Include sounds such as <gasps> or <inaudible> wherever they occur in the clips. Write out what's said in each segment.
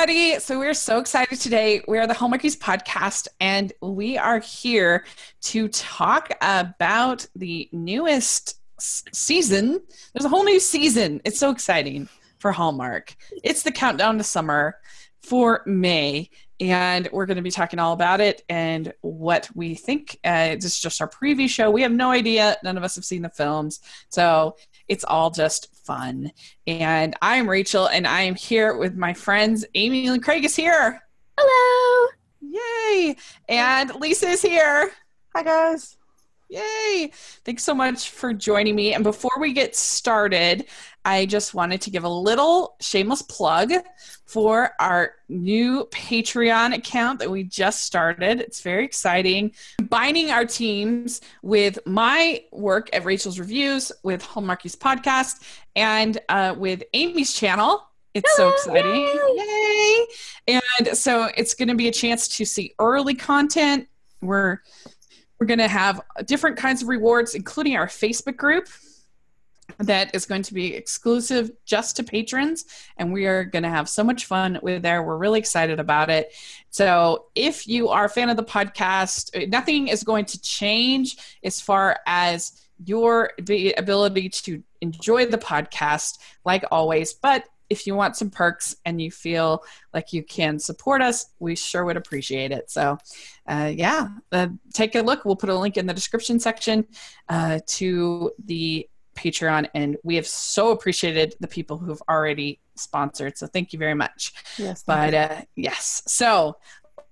everybody. So, we're so excited today. We are the Hallmarkies podcast, and we are here to talk about the newest season. There's a whole new season. It's so exciting for Hallmark. It's the countdown to summer for May, and we're going to be talking all about it and what we think. Uh, this is just our preview show. We have no idea. None of us have seen the films, so it's all just fun. And I'm Rachel, and I am here with my friends. Amy and Craig is here. Hello. Yay! And Lisa is here. Hi, guys. Yay! Thanks so much for joining me. And before we get started, I just wanted to give a little shameless plug for our new Patreon account that we just started. It's very exciting. Combining our teams with my work at Rachel's Reviews, with Hallmarkies Podcast, and uh, with Amy's channel. It's Hello, so exciting. Yay! And so it's going to be a chance to see early content. We're we're going to have different kinds of rewards, including our Facebook group that is going to be exclusive just to patrons. And we are going to have so much fun with there. We're really excited about it. So if you are a fan of the podcast, eh, nothing is going to change as far as your ability to enjoy the podcast, like always. But if you want some perks and you feel like you can support us, we sure would appreciate it. So, uh, yeah, uh, take a look. We'll put a link in the description section uh, to the Patreon, and we have so appreciated the people who've already sponsored. So, thank you very much. Yes. But uh, yes, so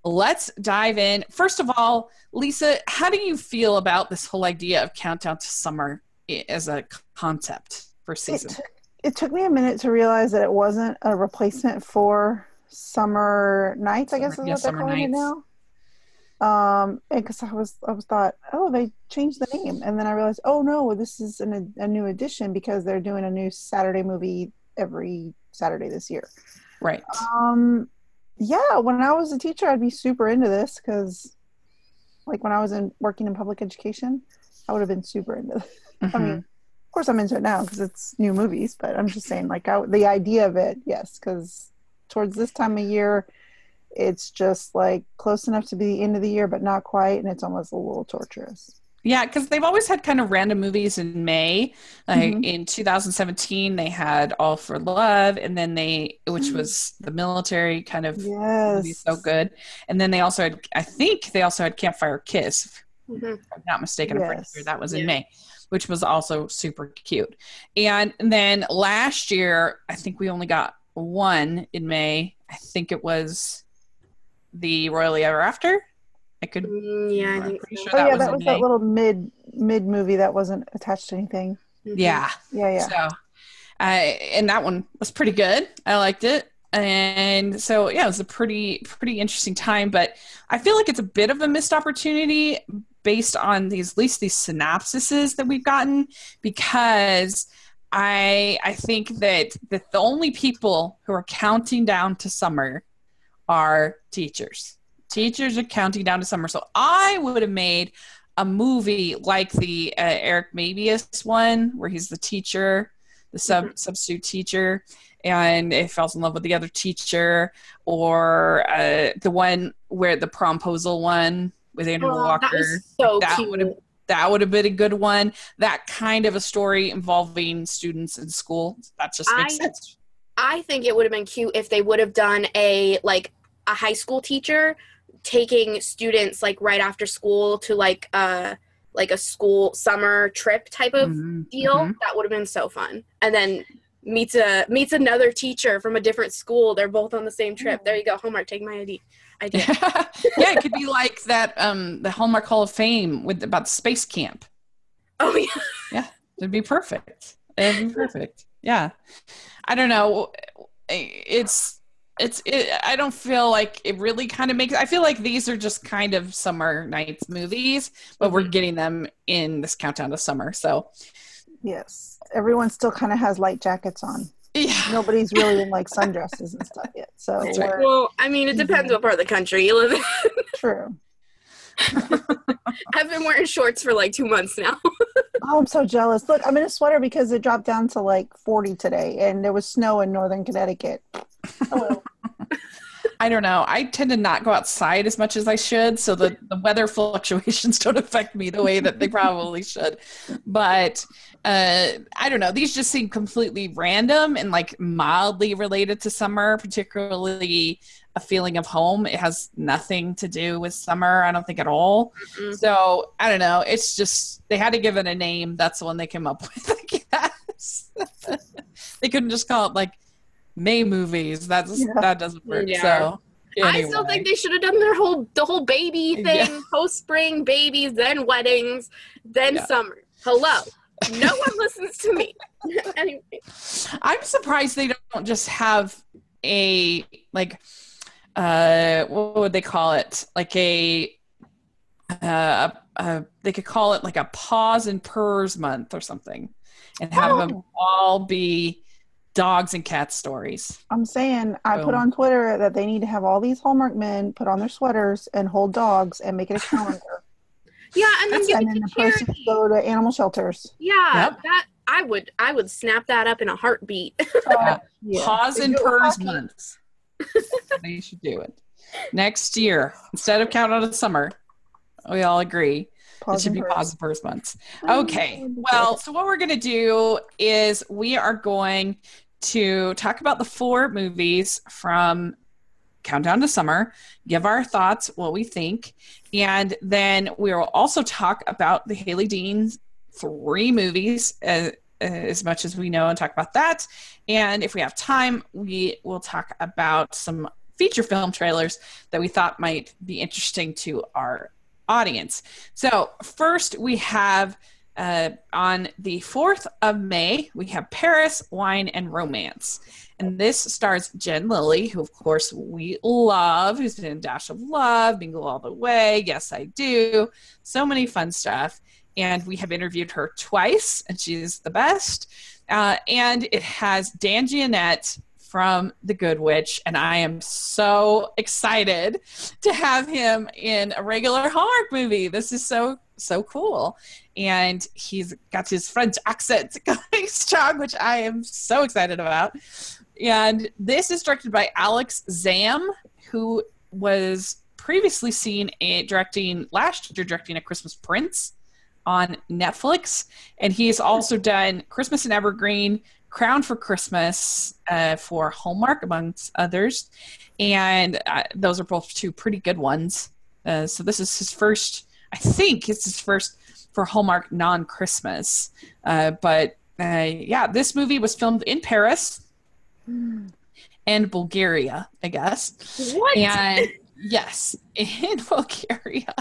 let's dive in. First of all, Lisa, how do you feel about this whole idea of countdown to summer as a concept for it, season? took, it took me a minute to realize that it wasn't a replacement for Summer Nights. I guess is Summer- what yeah, they're calling it now. Um, because I was I was thought, oh, they changed the name, and then I realized, oh no, this is an, a new edition because they're doing a new Saturday movie every Saturday this year. Right. Um, yeah, when I was a teacher, I'd be super into this because, like, when I was in working in public education, I would have been super into this. <laughs> I Mhm. mean, of course, I'm into it now because it's new movies, but I'm just saying, like, I, the idea of it, yes, because towards this time of year, it's just like close enough to be the end of the year, but not quite, and it's almost a little torturous. Yeah, because they've always had kind of random movies in May. Like Mhm. in 2017, they had All for Love, and then they, which was the military kind of Yes, movie, so good. And then they also had, I think they also had Campfire Kiss. If Mhm. I'm not mistaken. I'm pretty sure that was in May, which was also super cute. And then last year, I think we only got one in May. I think it was the Royally Ever After. I could. Mm, yeah, I think so. sure Oh that yeah, was that was May. that little mid mid movie that wasn't attached to anything. Mhm. Yeah. Yeah, yeah. So, uh, and that one was pretty good. I liked it. And so, yeah, it was a pretty, pretty interesting time. But I feel like it's a bit of a missed opportunity based on these, at least these synopsises that we've gotten, because I, I think that the, the only people who are counting down to summer are teachers. Teachers are counting down to summer. So I would have made a movie like the uh, Eric Mabius one, where he's the teacher, the sub substitute teacher, and it falls in love with the other teacher, or uh, the one where the promposal one with Andrew Oh, Walker. that so That cute. would've- That would have been a good one. That kind of a story involving students in school. That just makes I- sense. I think it would have been cute if they would have done a like a high school teacher taking students like right after school to like uh like a school summer trip type of Mhm, deal. mhm. That would have been so fun. And then meets a meets another teacher from a different school. They're both on the same trip. There you go. Homework. Take my ID. Idea. <laughs> yeah, it could be like that. Um, the Hallmark Hall of Fame with about space camp. oh yeah. yeah. It'd be perfect. It'd be perfect. Yeah. I don't know. It's it's it, I don't feel like it really kind of makes I feel like these are just kind of summer nights movies, but we're getting them in this countdown to summer. So, Yes. Everyone still kind of has light jackets on. Yeah. Nobody's really in like sundresses and stuff yet. So That's right. Well, I mean, it mm-hmm. depends what part of the country you live in. true. <laughs> I've been wearing shorts for like two months now. <laughs> Oh, I'm so jealous. Look, I'm in a sweater because it dropped down to like 40 today and there was snow in northern Connecticut. Oh, I don't know. I tend to not go outside as much as I should, so the, the weather <laughs> fluctuations don't affect me the way that they probably should. But uh, I don't know. These just seem completely random and like mildly related to summer, particularly a feeling of home. It has nothing to do with summer, I don't think at all. Mm-mm. So I don't know. It's just they had to give it a name. That's the one they came up <laughs> with, I guess. <laughs> they couldn't just call it like May movies. That's Yeah. that doesn't work. Yeah. So I still think they should have done their whole the whole baby thing, Yeah. post spring babies, then weddings, then Yeah. summer. Hello. No one <laughs> listens to me. <laughs> anyway. I'm surprised they don't just have a like uh what would they call it? Like a uh, uh they could call it like a paws and purrs month or something and have them Oh. all be dogs and cat stories. I'm saying I put on Twitter that they need to have all these Hallmark men put on their sweaters and hold dogs and make it a <laughs> calendar. Yeah, and then give and it then to the proceeds go to animal shelters. Yeah, Yep. that I would I would snap that up in a heartbeat. <laughs> Uh, yeah. Paws They and do purrs months. they should do it. Next year, instead of count on the summer, we all agree it should be purrs. paws and purrs months. Okay. Well, so what we're going to do is we are going to talk about the four movies from Countdown to Summer, give our thoughts, what we think, and then we will also talk about the Haley Dean's three movies uh, as much as we know and talk about that. And if we have time, we will talk about some feature film trailers that we thought might be interesting to our audience. So, first we have uh, on the 4th of May, we have Paris, Wine, and Romance. And this stars Jen Lilley, who, of course, we love, who's been in Dash of Love, Mingle All the Way, Yes, I Do. So many fun stuff. And we have interviewed her twice, and she's the best. Uh, and it has Dan Jeannotte from The Good Witch, and I am so excited to have him in a regular Hallmark movie. This is so so cool, and he's got his French <laughs> accent <laughs> going strong, which I am so excited about. And this is directed by Alex Zamm, who was previously seen directing last year directing a Christmas Prince on Netflix, and he's also done Christmas in Evergreen, Crown for Christmas uh, for Hallmark, amongst others, and uh, those are both two pretty good ones. Uh, so this is his first, I think it's his first for Hallmark non-Christmas. Uh, but uh, yeah, this movie was filmed in Paris and Bulgaria, I guess. What? And yes, <laughs> in Bulgaria.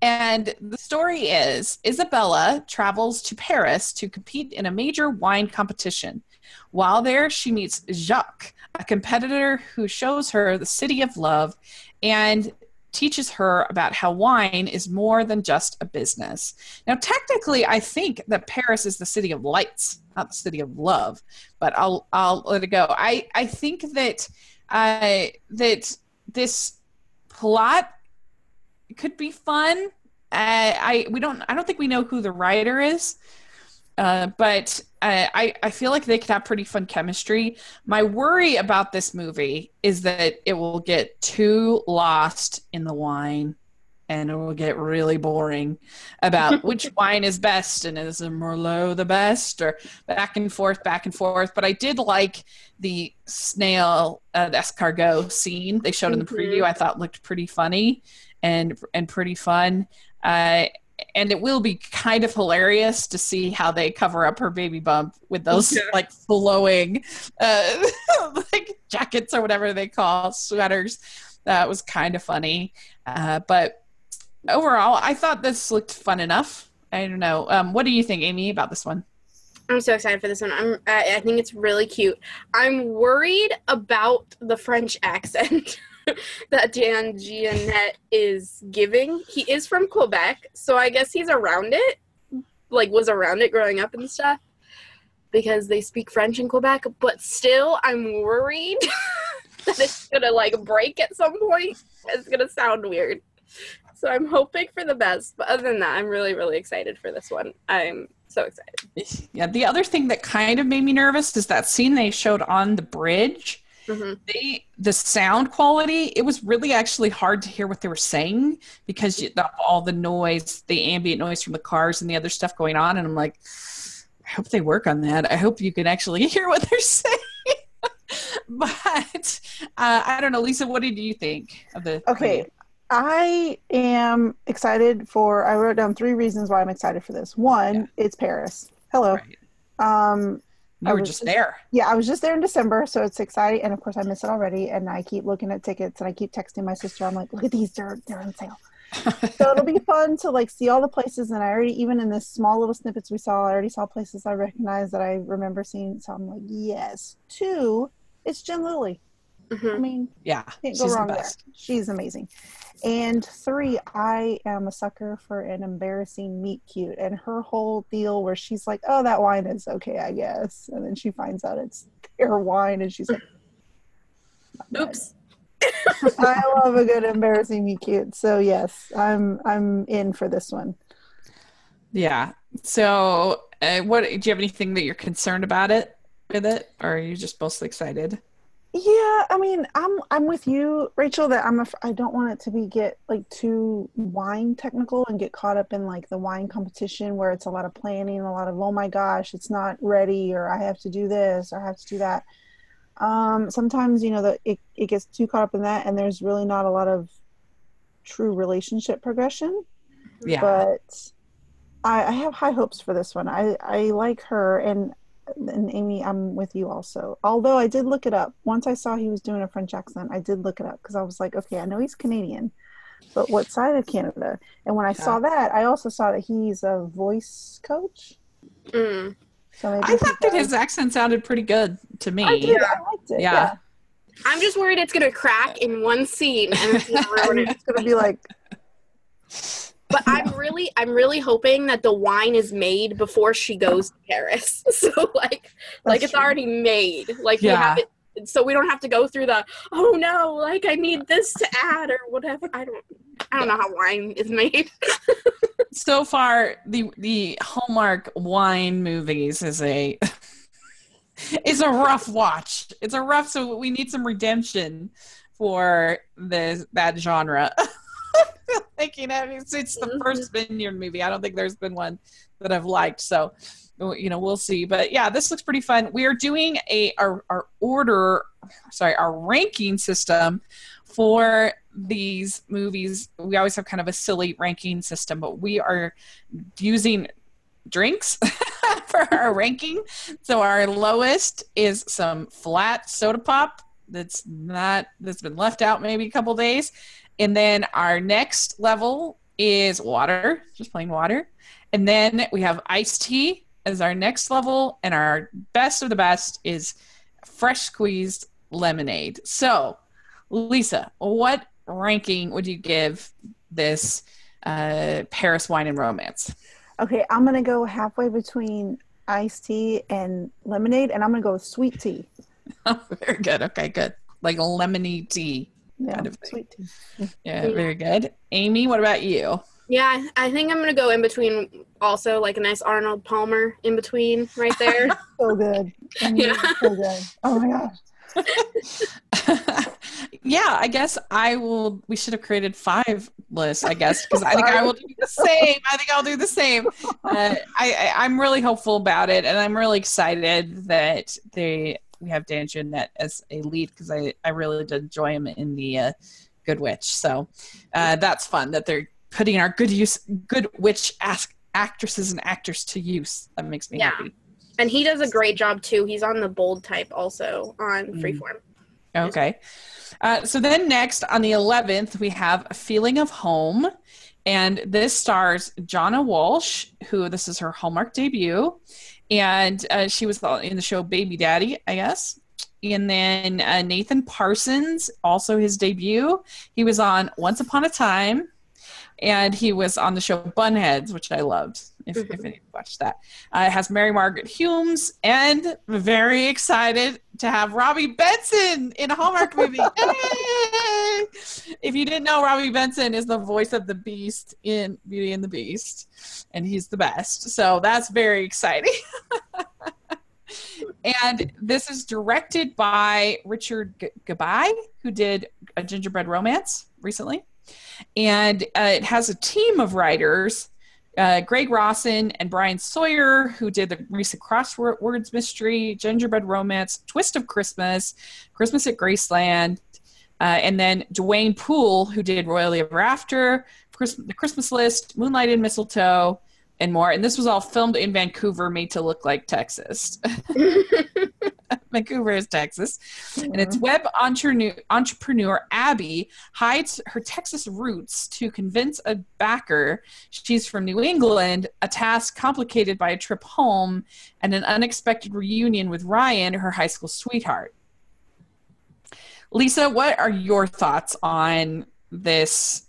And the story is Isabella travels to Paris to compete in a major wine competition. While there, she meets Jacques, a competitor who shows her the city of love and teaches her about how wine is more than just a business. Now, technically, I think that Paris is the city of lights, not the city of love, but I'll I'll let it go. I I think that uh, that this plot could be fun. Uh, I we don't I don't think we know who the writer is, uh, but uh, I I feel like they could have pretty fun chemistry. My worry about this movie is that it will get too lost in the wine. And it will get really boring about <laughs> which wine is best and is a Merlot the best or back and forth, back and forth. But I did like the snail, uh, the escargot scene they showed in the preview. I thought looked pretty funny and and pretty fun. Uh, and it will be kind of hilarious to see how they cover up her baby bump with those Yeah. like flowing uh, <laughs> like jackets or whatever they call sweaters. That was kind of funny, uh, but overall, I thought this looked fun enough. I don't know. Um, what do you think, Amy, about this one? I'm so excited for this one. I'm I, I think it's really cute. I'm worried about the French accent <laughs> that Dan Jeannotte is giving. He is from Quebec, so I guess he's around it. Like was around it growing up and stuff. Because they speak French in Quebec, but still I'm worried <laughs> that it's gonna like break at some point. It's gonna sound weird. So I'm hoping for the best. But other than that, I'm really, really excited for this one. I'm so excited. <laughs> Yeah, the other thing that kind of made me nervous is that scene they showed on the bridge Mhm. they the sound quality it was really actually hard to hear what they were saying because you, of all the noise the ambient noise from the cars and the other stuff going on and i'm like i hope they work on that i hope you can actually <laughs> hear what they're <laughs> saying but uh, i don't know lisa what did you think of the Okay. I am excited for I wrote down three reasons why I'm excited for this. One, Yeah. it's Paris. Hello. Right. Um you I were was just just- there yeah, I was just there in December, so it's exciting and of course I miss it already and I keep looking at tickets and I keep texting my sister. I'm like, "Look at these, they're they're on sale." <laughs> so it'll be fun to like see all the places and I already even in this small little snippets we saw, I already saw places I recognize that I remember seeing. So I'm like, "Yes." Two, it's Jen Lilley. I Mhm. mean, yeah can't she's go the wrong there. best She's amazing. And three, I am a sucker for an embarrassing meet cute. And her whole deal where she's like, oh, that wine is okay, I guess. And then she finds out it's their wine and she's like, Oops. <laughs> I love a good embarrassing meet cute. So yes, I'm I'm in for this one. yeah so uh, what do you have anything that you're concerned about it with it or are you just mostly excited Yeah, I mean, I'm I'm with you, Rachel. That I'm af- I don't want it to be get like too wine technical and get caught up in like the wine competition where it's a lot of planning, a lot of oh my gosh, it's not ready, or I have to do this, or I have to do that. Um, sometimes you know that it it gets too caught up in that, and there's really not a lot of true relationship progression. yeah But I, I have high hopes for this one. I I like her and and Amy, I'm with you also. Although I did look it up once I saw he was doing a French accent. I did look it up because I was like, okay, I know he's Canadian, but what side of Canada? And when I saw that, I also saw that he's a voice coach. Mm. So maybe I he thought that his accent sounded pretty good to me. I did. I liked it. Yeah. Yeah, I'm just worried it's gonna crack in one scene and it's gonna <laughs> ruin it. it's gonna be like, But I'm really, I'm really hoping that the wine is made before she goes to Paris. <laughs> So like, like it's true. already made. Like we have it, so we don't have to go through the oh no, like I need this to add or whatever. I don't, I don't know how wine is made. <laughs> So far, the the Hallmark wine movies is a <laughs> is a rough watch. It's a rough. So we need some redemption for the that genre. <laughs> you know, it's, it's the mm-hmm. first vineyard movie. I don't think there's been one that I've liked. So you know, we'll see. But yeah, this looks pretty fun. We are doing a our, our order, sorry, our ranking system for these movies. We always have kind of a silly ranking system, but we are using drinks <laughs> for our ranking. So our lowest is some flat soda pop that's not that's been left out maybe a couple days. And then our next level is water, just plain water. And then we have iced tea as our next level, and our best of the best is fresh squeezed lemonade. So, Lisa, what ranking would you give this uh, Paris Wine and Romance? okay, I'm gonna go halfway between iced tea and lemonade, and I'm gonna go with sweet tea. <laughs> Very good. Okay, good. Like lemony tea. Yeah, Kind of thing. sweet tea. Yeah, very good. Amy, what about you? Yeah, I think I'm gonna go in between. Also, like a nice Arnold Palmer in between, right there. <laughs> So good. <laughs> Yeah. So good. Oh my gosh. <laughs> yeah, I guess I will. We should have created five lists, I guess, because I think I will do the same. I think I'll do the same. Uh, I, I, I'm really hopeful about it, and I'm really excited that they we have Dan Jeannotte as a lead because I, I really did enjoy him in the uh, Good Witch. So uh, that's fun that they're putting our good use, Good Witch ask actresses and actors to use. That makes me Yeah. happy. and he does a great job too. He's on the bold type also on Mm. Freeform. Okay. Uh, so then next on the 11th, we have A Feeling of Home. And this stars Jonna Walsh, who this is her Hallmark debut. And uh, she was in the show Baby Daddy, I guess. And then uh, Nathan Parsons, also his debut. He was on Once Upon a Time. And he was on the show Bunheads, which I loved. If, if any watched that, uh, it has Mary Margaret Humes, and very excited to have Robby Benson in a Hallmark movie. <laughs> If you didn't know, Robby Benson is the voice of the Beast in Beauty and the Beast, and he's the best. So that's very exciting. <laughs> And this is directed by Richard G- who did a Gingerbread Romance recently. And uh, it has a team of writers uh, Greg Rawson and Brian Sawyer, who did the recent Crosswords Mystery, Gingerbread Romance, Twist of Christmas, Christmas at Graceland, uh, and then Duane Poole, who did Royally Ever After, The Christmas List, Moonlight and Mistletoe, and more. And this was all filmed in Vancouver, made to look like Texas. <laughs> <laughs> <laughs> Vancouver is Texas. And it's mm-hmm. web entrepreneur, entrepreneur Abby hides her Texas roots to convince a backer she's from New England, a task complicated by a trip home and an unexpected reunion with Ryan, her high school sweetheart. Lisa, what are your thoughts on this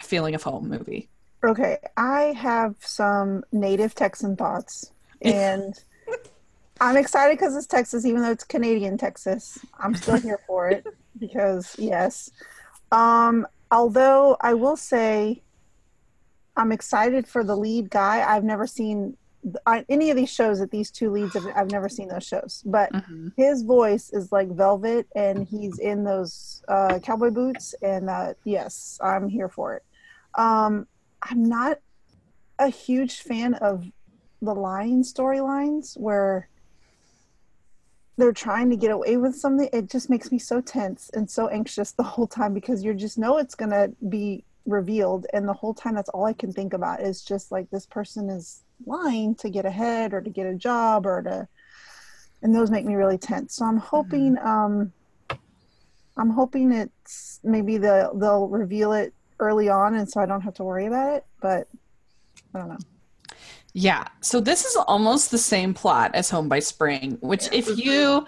feeling of home movie? Okay, I have some native Texan thoughts, <laughs> and I'm excited because it's Texas, even though it's Canadian Texas. I'm still here <laughs> for it because yes. Um, although I will say, I'm excited for the lead guy. I've never seen any of these shows that these two leads have, I've never seen those shows, but mm-hmm. his voice is like velvet, and he's in those uh, cowboy boots, and uh, yes, I'm here for it. Um, I'm not a huge fan of the lying storylines where they're trying to get away with something. It just makes me so tense and so anxious the whole time because you just know it's going to be revealed. And the whole time, that's all I can think about is just like this person is lying to get ahead or to get a job or to, and those make me really tense. So I'm hoping, mm-hmm. um, I'm hoping it's maybe the, they'll reveal it early on and so I don't have to worry about it, but I don't know. Yeah. So this is almost the same plot as Home by Spring, which if you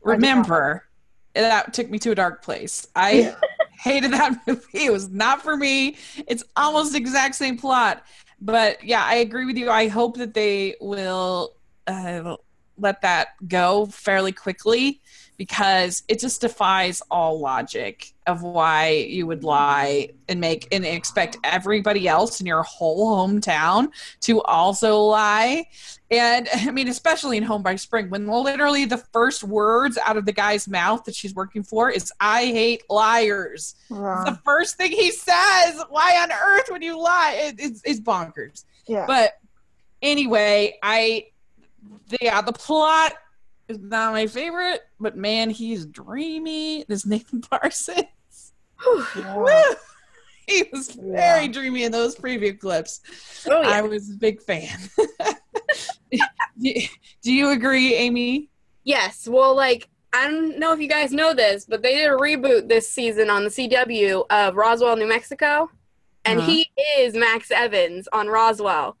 remember, that took me to a dark place. I <laughs> hated that <laughs> movie. It was not for me. It's almost the exact same plot. But yeah, I agree with you. I hope that they will uh, let that go fairly quickly because it just defies all logic of why you would lie and make and expect everybody else in your whole hometown to also lie. And I mean, especially in Home by Spring, when literally the first words out of the guy's mouth that she's working for is, I hate liars. Wow. the first thing he says. Why on earth would you lie? It, it's, it's bonkers. Yeah. But anyway, I, yeah, the plot is not my favorite, but man, he's dreamy. This Nathan <laughs> Parsons. he was very yeah. dreamy in those preview clips. Oh, yeah. I was a big fan. <laughs> do you agree, Amy? Yes. Well, like I don't know if you guys know this, but they did a reboot this season on the CW of Roswell, New Mexico, and uh-huh. he is Max Evans on Roswell.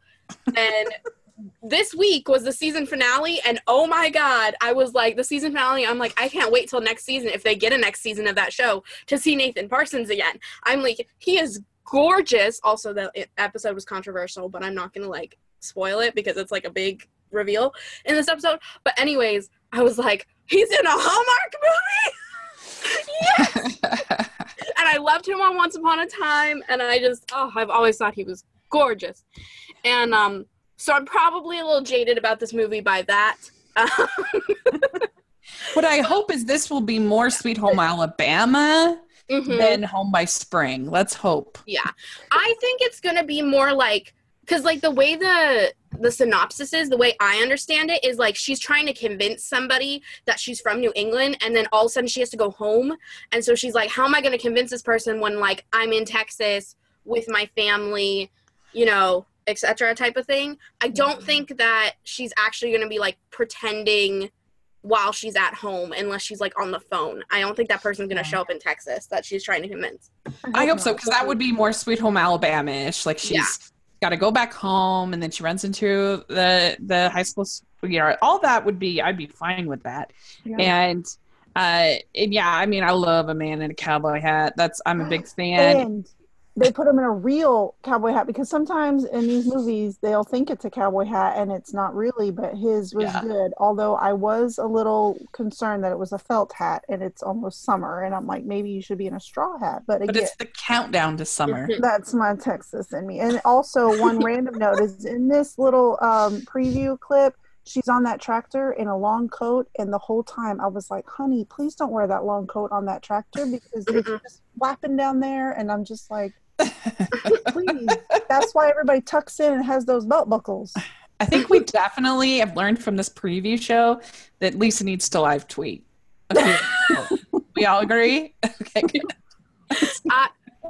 And <laughs> this week was the season finale and oh my god i was like the season finale i'm like i can't wait till next season if they get a next season of that show to see nathan parsons again. I'm like he is gorgeous. Also the episode was controversial but i'm not gonna like spoil it because it's like a big reveal in this episode. But anyways i was like he's in a hallmark movie? Yes <laughs> and i loved him on once upon a time and i just oh i've always thought he was gorgeous. And um so I'm probably a little jaded about this movie by that. <laughs> what I hope is this will be more Sweet Home Alabama mm-hmm. than Home by Spring. Let's hope. Yeah. I think it's going to be more like cuz like the way the the synopsis is, the way I understand it is like she's trying to convince somebody that she's from New England and then all of a sudden she has to go home and so she's like how am I going to convince this person when like I'm in Texas with my family, you know, etc type of thing. I don't mm-hmm. think that she's actually going to be like pretending while she's at home unless she's like on the phone. I don't think that person's going to show up in texas that she's trying to convince. I hope so because that would be more sweet home alabama-ish. Like she's yeah. got to go back home and then she runs into the the high school you know all that would be i'd be fine with that. Yeah. and uh and yeah i mean i love a man in a cowboy hat. That's i'm a big <gasps> fan. and they put him in a real cowboy hat because sometimes in these movies they'll think it's a cowboy hat and it's not really but his was yeah. good. Although i was a little concerned that it was a felt hat and it's almost summer and i'm like maybe you should be in a straw hat. But, again, but it's the countdown to summer. That's my texas in me. And also one random note is in this little um, preview clip she's on that tractor in a long coat, and the whole time I was like, "Honey, please don't wear that long coat on that tractor because it's Mm-mm. just flapping down there." And I'm just like, <laughs> "Please." That's why everybody tucks in and has those belt buckles. I think we definitely have learned from this preview show that Lisa needs to live tweet. <laughs> Okay. we all agree? <laughs> Okay. good.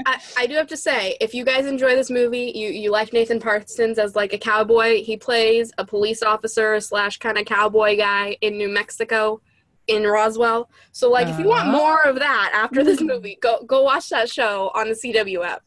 I, I do have to say, if you guys enjoy this movie, you, you like Nathan Parsons as like a cowboy. He plays a police officer slash kind of cowboy guy in New Mexico, in Roswell. So like, if you want Uh-huh. more of that after this <laughs> movie, go go watch that show on the CW app.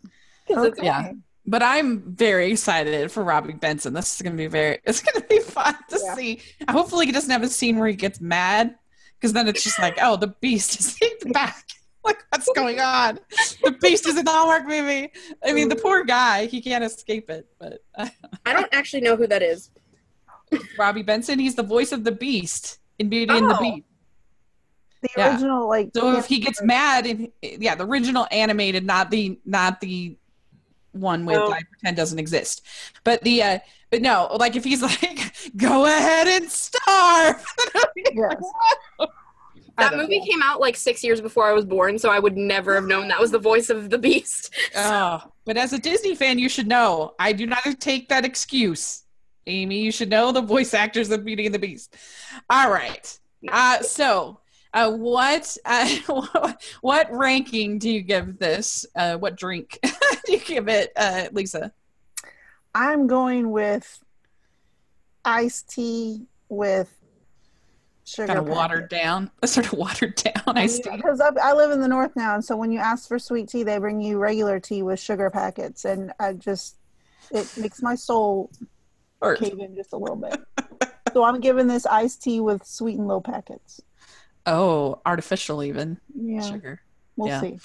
'Cause it's- Yeah. But I'm very excited for Robby Benson. This is gonna be very <laughs> it's gonna be fun to Yeah. see. Hopefully he doesn't have a scene where he gets mad. Because then it's just like, oh, the beast is <laughs> back. Like what's going on? The beast is in the Hallmark movie. I mean, the poor guy, he can't escape it. But I don't actually know who that is. <laughs> Robby Benson, he's the voice of the beast in Beauty and the Oh. Beast. The Yeah. original, like, So if he gets mad, and yeah, the original animated, not the not the one with Oh. I pretend doesn't exist, but the uh, but no, like if he's like, <laughs> go ahead and starve. <laughs> yes. I That movie know. came out like six years before I was born, so I would never have known that was the voice of the Beast. <laughs> oh, but as a Disney fan, you should know. I do not take that excuse, Amy. You should know the voice actors of Beauty and the Beast. All right. Uh, so, uh, what uh, <laughs> what ranking do you give this? Uh, what drink <laughs> do you give it, uh, Lisa? I'm going with iced tea with sugar. Kind of watered down, <laughs> sort of watered down iced tea. Because I, I live in the north now, and so when you ask for sweet tea, they bring you regular tea with sugar packets, and I just it makes my soul Or- cave in just a little bit. so I'm giving this iced tea with sweet and low packets. Oh, artificial even Yeah, sugar. we'll yeah. see.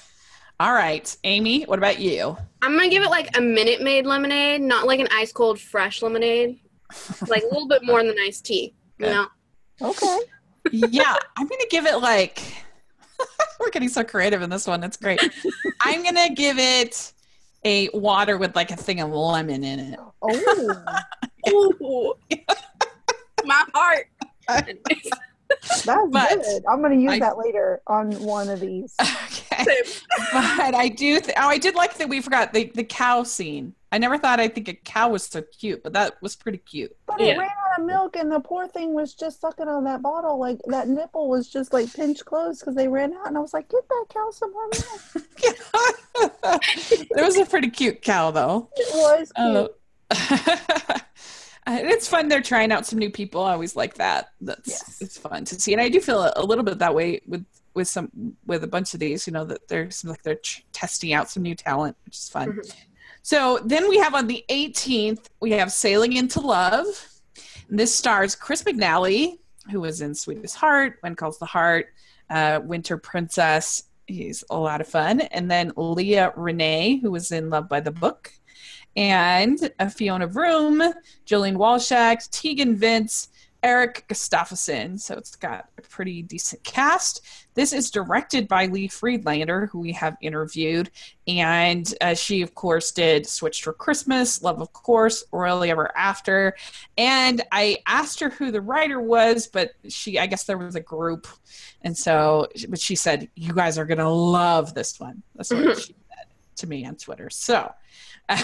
All right, Amy. What about you? I'm gonna give it like a Minute Maid lemonade, not like an ice cold fresh lemonade. Like a little bit more than iced tea. You <laughs> know? Okay. yeah, I'm gonna give it like <laughs> we're getting so creative in this one. It's great. I'm gonna give it a water with like a thing of lemon in it. Oh, Ooh. <laughs> My heart. that's But good. I'm going to use I- that later on one of these. Okay, but I do. Th- oh, I did like that we forgot the the cow scene. I never thought I think a cow was so cute, but that was pretty cute. But Yeah. it ran milk, and the poor thing was just sucking on that bottle. Like that nipple was just like pinched closed because they ran out. And I was like, "Get that cow some more milk." <laughs> it was a pretty cute cow, though. It was cute. <laughs> Oh. it's fun. They're trying out some new people. I always like that. That's Yes. it's fun to see, and I do feel a, little bit that way with with some with a bunch of these. You know that they're like they're ch- testing out some new talent, which is fun. Mhm. So then we have on the 18th we have Sailing into Love. This stars Chris McNally, who was in Sweetest Heart, When Calls the Heart, uh, Winter Princess. He's a lot of fun. And then Leah Renee, who was in Love by the Book and Fiona Vroom, Jillian Walshak, Tegan Vince, Eric Gustafsson. So it's got a pretty decent cast. This is directed by Lee Friedlander, who we have interviewed, and uh, she, of course, did Switch for Christmas, Love of Course, Royally Ever After. And I asked her who the writer was, but she, I guess there was a group, and so, but she said, "You guys are gonna love this one." That's what she <laughs> said to me on Twitter. So. <laughs>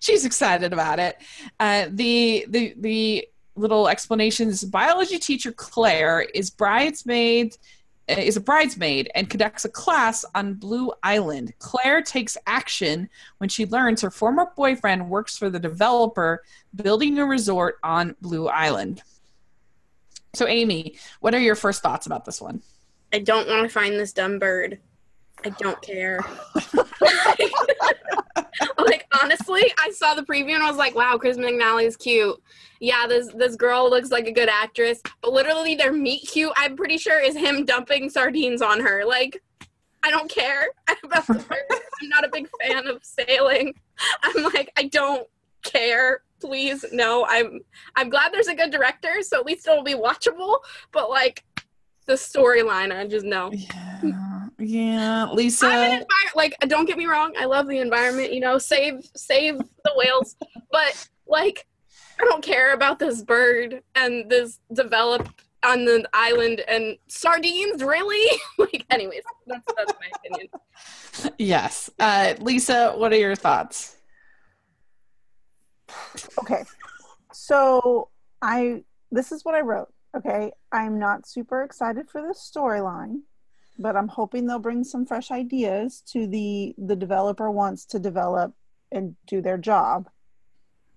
she's excited about it. Uh, the the the little explanations. Biology teacher Claire is bridesmaid uh, is a bridesmaid and conducts a class on Blue Island. Claire takes action when she learns her former boyfriend works for the developer building a resort on Blue Island. So, Amy, what are your first thoughts about this one? I don't want to find this dumb bird. I don't care. <laughs> like honestly, I saw the preview and I was like, "Wow, Chris McNally is cute." Yeah, this this girl looks like a good actress, but literally their meet cute. I'm pretty sure is him dumping sardines on her. Like, I don't care <laughs> about the. I'm not a big fan of sailing. I'm like, I don't care. Please, no. I'm I'm glad there's a good director, so at least it'll be watchable. But like, the storyline, I just know. Yeah, yeah, Lisa. I'm an envir- like don't get me wrong, I love the environment, you know, save save the whales, but like I don't care about this bird and this develop on the island and sardines, really? <laughs> like, anyways, that's that's my opinion. Yes. Uh, Lisa, what are your thoughts? Okay. So I this is what I wrote. Okay. I'm not super excited for this storyline, but I'm hoping they'll bring some fresh ideas to the the developer wants to develop and do their job.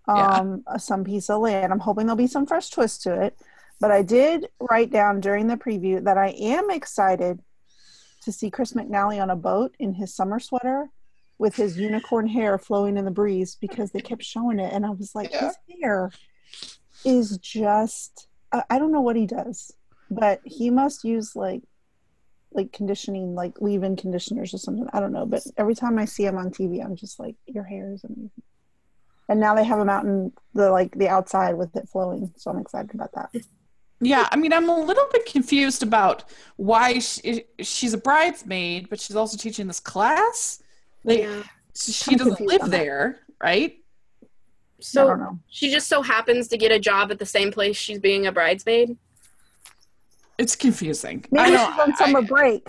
Yeah. Um some piece of land. I'm hoping there'll be some fresh twist to it. But I did write down during the preview that I am excited to see Chris McNally on a boat in his summer sweater with his unicorn hair flowing in the breeze because they kept showing it and I was like Yeah. his hair is just I don't know what he does but he must use like like conditioning like leave-in conditioners or something I don't know but every time I see them on TV I'm just like your hair is amazing and now they have him out in the like the outside with it flowing so I'm excited about that Yeah, I mean, I'm a little bit confused about why she, she's a bridesmaid, but she's also teaching this class. Like, Yeah. she Kinda doesn't live there, right? I So don't know she just so happens to get a job at the same place she's being a bridesmaid. It's confusing. maybe I she's don't. on summer I, break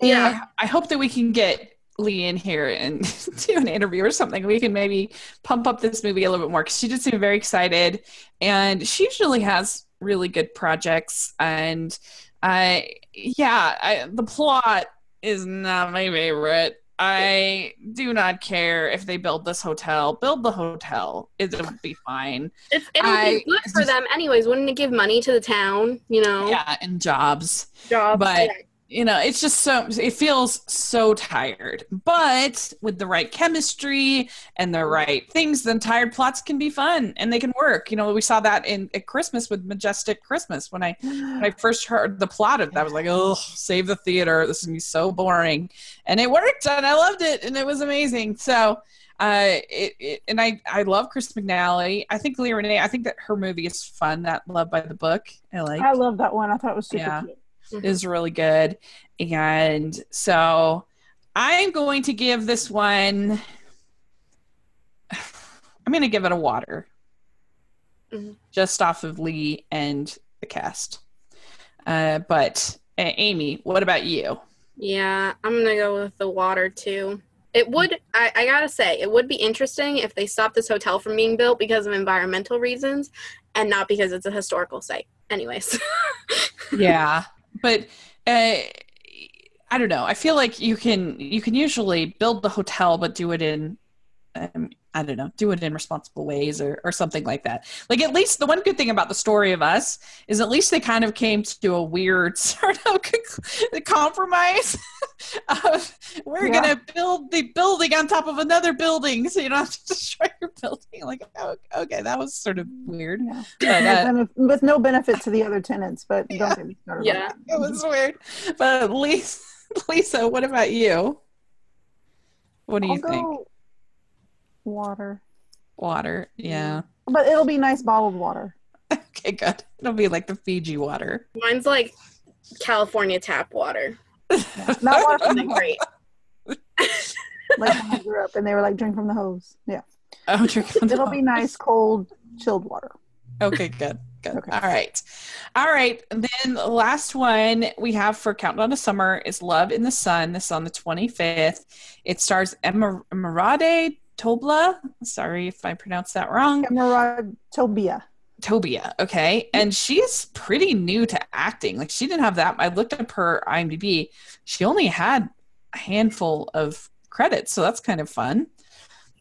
Yeah. I, I hope that we can get Lee in here and <laughs> do an interview or something. We can maybe pump up this movie a little bit more because she did seem very excited, and she usually has really good projects. And I, yeah, I, the plot is not my favorite. I do not care if they build this hotel. Build the hotel. It'll be fine. It's it'll I- be good for them anyways. Wouldn't it give money to the town? You know, Yeah, and jobs. jobs. But- Yeah. You know, it's just so it feels so tired. But with the right chemistry and the right things, then tired plots can be fun and they can work. You know, we saw that in at Christmas with Majestic Christmas when I when I <gasps> first heard the plot of that, I was like, oh, save the theater. This is gonna be so boring. And it worked and I loved it and it was amazing. So uh it, it and I I love Chris McNally. I think Leah Renee, I think that her movie is fun, that Love by the Book. I like I love that one I thought it was super Yeah. cute is really good. And so I'm going to give this one, I'm going to give it a water Mhm. just off of Lee and the cast. Uh, but uh, Amy, what about you? Yeah, I'm gonna go with the water too. It would, I, I gotta say, it would be interesting if they stopped this hotel from being built because of environmental reasons and not because it's a historical site. Anyways, <laughs> yeah but uh, i don't know. I feel like you can you can usually build the hotel but do it in um, i don't know do it in responsible ways or, or something like that like at least the one good thing about the story of us is at least they kind of came to a weird <laughs> sort of compromise <laughs> of we're Yeah. gonna build the building on top of another building so you don't have to <laughs> destroy your building like oh, okay that was sort of weird yeah but, uh, with no benefit to the other tenants but Yeah. don't get me started on Yeah. it was weird. But Lisa, Lisa, what about you? What do you I'll think? Go water Water. Yeah. Mm. but it'll be nice bottled water <laughs> Okay, good. It'll be like the Fiji water. mine's like California tap water. <laughs> not water from the <laughs> it hose, great? like when I grew up and they were like drink from the hose yeah Oh, drink from the it'll be nice cold chilled water Okay, good. Good. Okay. All right. All right. And then the last one we have for Countdown to Summer is Love in the Sun. This is on the 25th. It stars Emma Emirate Tobla. Sorry if I pronounced that wrong. Emerald Tobia Tobia, okay, and she's pretty new to acting. Like she didn't have that. I looked up her IMDb. She only had a handful of credits, so that's kind of fun.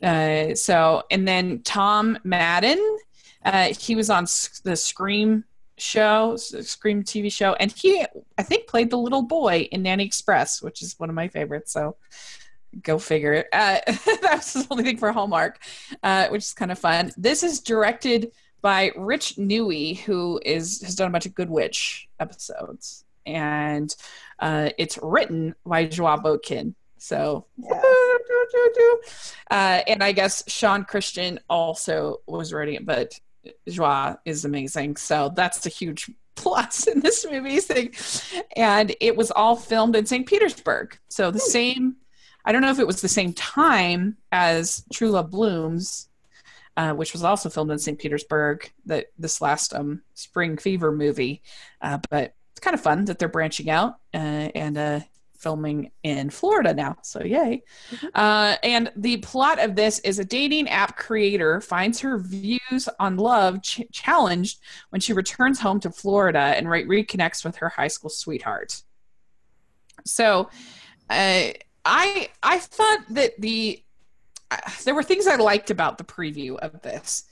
Uh, so, and then Tom Maden, uh, he was on the Scream show, Scream TV show, and he, I think, played the little boy in Nanny Express, which is one of my favorites. So, go figure. Uh, <laughs> that's the only thing for Hallmark, uh, which is kind of fun. This is directed by Rich Newey, who is has done a bunch of Good Witch episodes, and uh, it's written by Joie Botkin. So, Yes. uh, and I guess Sean Christian also was writing it, but Joie is amazing. So that's a huge <laughs> plus in this movie thing. And it was all filmed in St. Petersburg. So the same, I don't know if it was the same time as True Love Blooms, uh, which was also filmed in St. Petersburg. That this last um, Spring Fever movie, uh, but it's kind of fun that they're branching out uh, and uh, filming in Florida now. So yay! Mhm. Uh, and the plot of this is a dating app creator finds her views on love ch- challenged when she returns home to Florida and re- reconnects with her high school sweetheart. So, uh, I I thought that the uh, there were things I liked about the preview of this.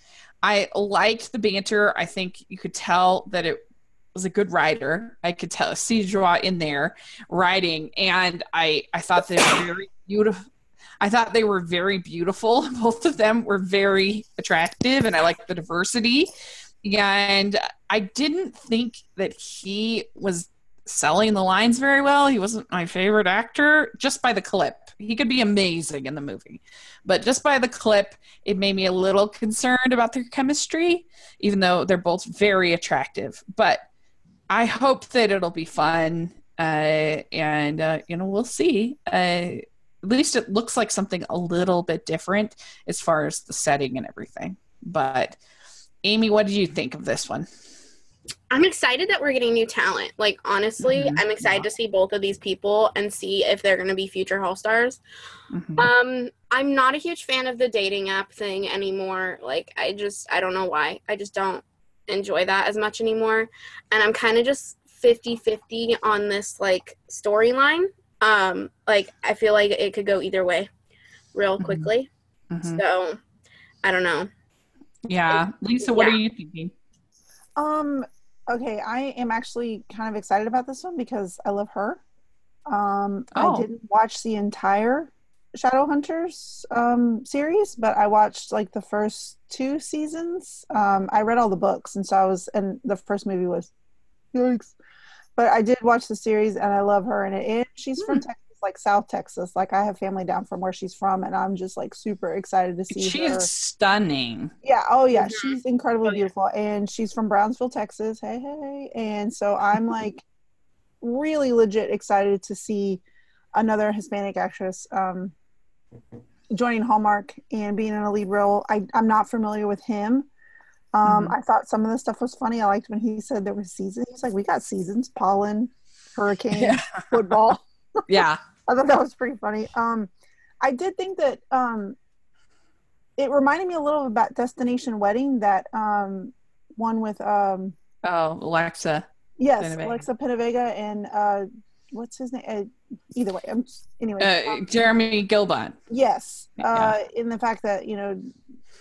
I liked the banter. I think you could tell that it was a good writer. I could tell see draw in there writing, and I I thought they were very beautiful. I thought they were very beautiful. <laughs> Both of them were very attractive, and I liked the diversity. And I didn't think that he was selling the lines very well. He wasn't my favorite actor just by the clip. He could be amazing in the movie, but just by the clip, it made me a little concerned about their chemistry, even though they're both very attractive. But I hope that it'll be fun, uh, and uh, you know we'll see. Uh, at least it looks like something a little bit different as far as the setting and everything. But Amy, what did you think of this one? I'm excited that we're getting new talent. Like honestly, Mhm. I'm excited Yeah. to see both of these people and see if they're going to be future Hall Stars. Mhm. Um, I'm not a huge fan of the dating app thing anymore. Like I just I don't know why. I just don't enjoy that as much anymore. And I'm kind of just 50-50 on this like storyline. Um, like I feel like it could go either way real Mhm. quickly. Mhm. So I don't know. Yeah, Lisa, what Yeah. are you thinking? Um, okay, I am actually kind of excited about this one because I love her. Um, Oh. I didn't watch the entire Shadowhunters um, series, but I watched like the first two seasons. Um, I read all the books, and so I was, and the first movie was, yikes. But I did watch the series, and I love her. And, it, and she's from Hmm. Texas, like South Texas. Like I have family down from where she's from, and I'm just like super excited to see She her. is stunning. Yeah. Oh, yeah. Mhm. She's incredibly Oh, yeah. beautiful, and she's from Brownsville, Texas. Hey, hey. And so I'm like really legit excited to see another Hispanic actress um, joining Hallmark and being in a lead role. I, I'm not familiar with him. Um, Mhm. I thought some of the stuff was funny. I liked when he said there were seasons. He's like, we got seasons: pollen, hurricane, Yeah. football. <laughs> Yeah. I thought that was pretty funny. Um, I did think that um, it reminded me a little about Destination Wedding, that um, one with um, Oh, Alexa. yes, Penavega. Alexa Penavega and uh, what's his name? Uh, either way, I'm anyway. Uh, um, Jeremy Guilbaut. yes, yeah. uh, in the fact that you know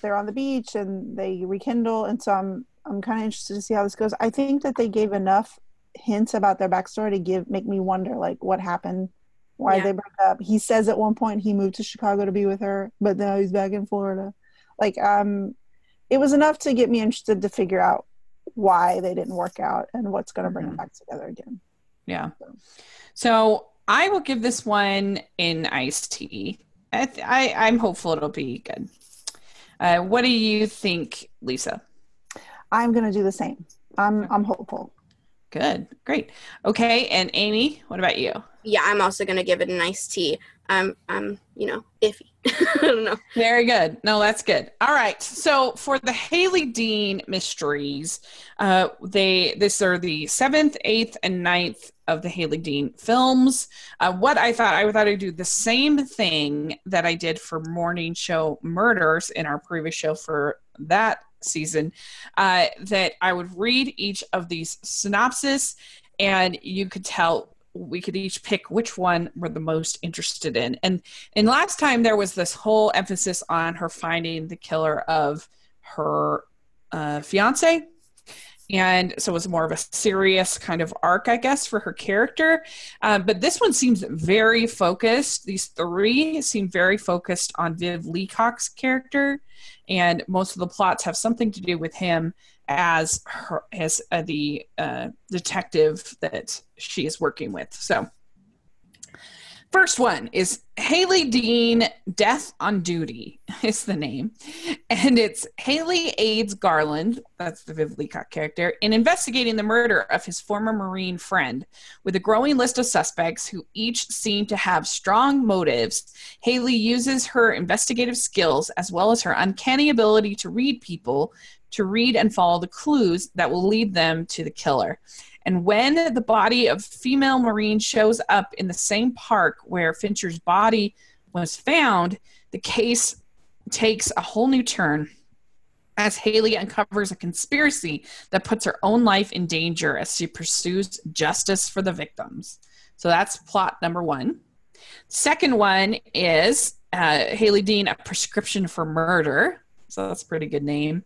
they're on the beach and they rekindle, and so I'm I'm kind of interested to see how this goes. I think that they gave enough hints about their backstory to give make me wonder like what happened why Yeah. they broke up he says at one point he moved to chicago to be with her but now he's back in florida like um it was enough to get me interested to figure out why they didn't work out and what's going to bring Mhm. them back together again Yeah. So I will give this one in iced tea. I, th- I I'm hopeful it'll be good. Uh, what do you think, Lisa? i'm going to do the same i'm i'm hopeful Good, great. Okay, and Amy, what about you? Yeah, I'm also gonna give it a nice tea. I'm I'm you know iffy. <laughs> I don't know. Very good. No, that's good. All right. So for the Hailey Dean mysteries, uh, they this are the seventh, eighth, and ninth of the Hailey Dean films. Uh, what I thought I thought I'd do the same thing that I did for Morning Show Murders in our previous show for that season. Uh, that I would read each of these synopsis, and you could tell we could each pick which one we're the most interested in. And and last time there was this whole emphasis on her finding the killer of her uh, fiance. And so it was more of a serious kind of arc, I guess, for her character. Uh, but this one seems very focused. These three seem very focused on Viv Leacock's character. And most of the plots have something to do with him as her as uh, the uh, detective that she is working with. So First one is Hailey Dean Death on Duty <laughs> is the name. And it's Hailey aids Garland, that's the Viv Leacock character, in investigating the murder of his former Marine friend. With a growing list of suspects who each seem to have strong motives, Hailey uses her investigative skills as well as her uncanny ability to read people to read and follow the clues that will lead them to the killer. And when the body of female Marine shows up in the same park where Fincher's body was found, the case takes a whole new turn as Hailey uncovers a conspiracy that puts her own life in danger as she pursues justice for the victims. So that's plot number one. Second one is uh, Hailey Dean, A Prescription for Murder. So that's a pretty good name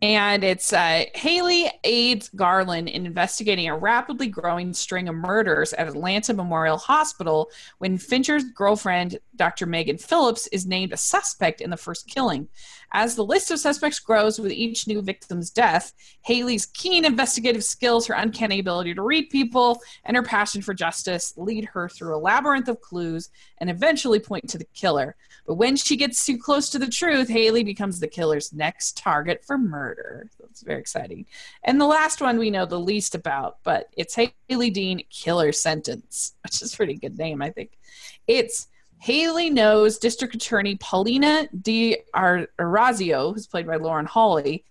and it's uh, Hailey aids Garland in investigating a rapidly growing string of murders at Atlanta Memorial Hospital when Fincher's girlfriend, Dr. Megan Phillips, is named a suspect in the first killing. As the list of suspects grows with each new victim's death, Hailey's keen investigative skills, her uncanny ability to read people, and her passion for justice lead her through a labyrinth of clues and eventually point to the killer. But when she gets too close to the truth, Hailey becomes the killer's next target for murder. That's very exciting. And the last one we know the least about, but it's Hailey Dean Killer Sentence, <laughs> which is a pretty good name, I think. It's Hailey knows District Attorney Paulina Di Orazio, who's played by Lauren Holly,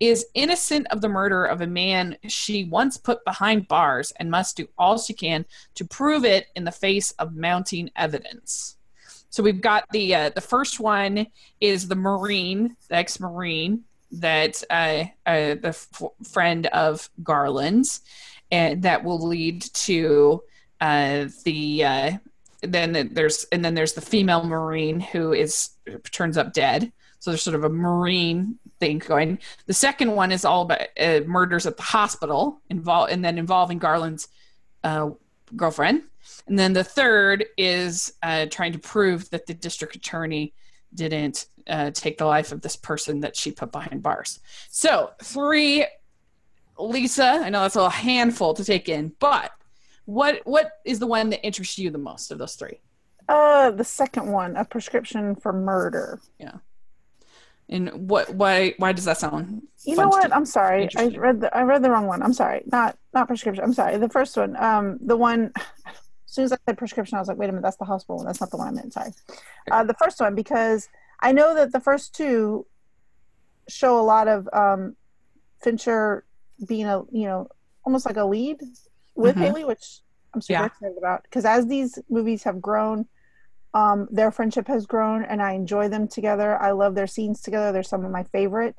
is innocent of the murder of a man she once put behind bars and must do all she can to prove it in the face of mounting evidence. So we've got the uh, the first one is the Marine, the ex-Marine that uh, uh, the f- friend of Garland's, and that will lead to uh, the uh, then there's and then there's the female marine who is turns up dead. So there's sort of a marine thing going. The second one is all about uh, murders at the hospital involve and then involving garland's uh, girlfriend. And then the third is uh, trying to prove that the district attorney didn't uh, take the life of this person that she put behind bars. So three lisa i know that's a handful to take in but what what is the one that interests you the most of those three? Uh, the second one, a prescription for murder. Yeah. And what? Why? Why does that sound? You know what? I'm sorry. I read the I read the wrong one. I'm sorry. Not not prescription. I'm sorry. The first one. Um, the one. <sighs> As soon as I said prescription, I was like, wait a minute, that's the hospital one. That's not the one I meant. Sorry. Uh, the first one because I know that the first two show a lot of um, Fincher being a you know almost like a lead with mm-hmm. Hailey, which I'm super yeah. excited about. Because as these movies have grown, um, their friendship has grown, and I enjoy them together. I love their scenes together. They're some of my favorite.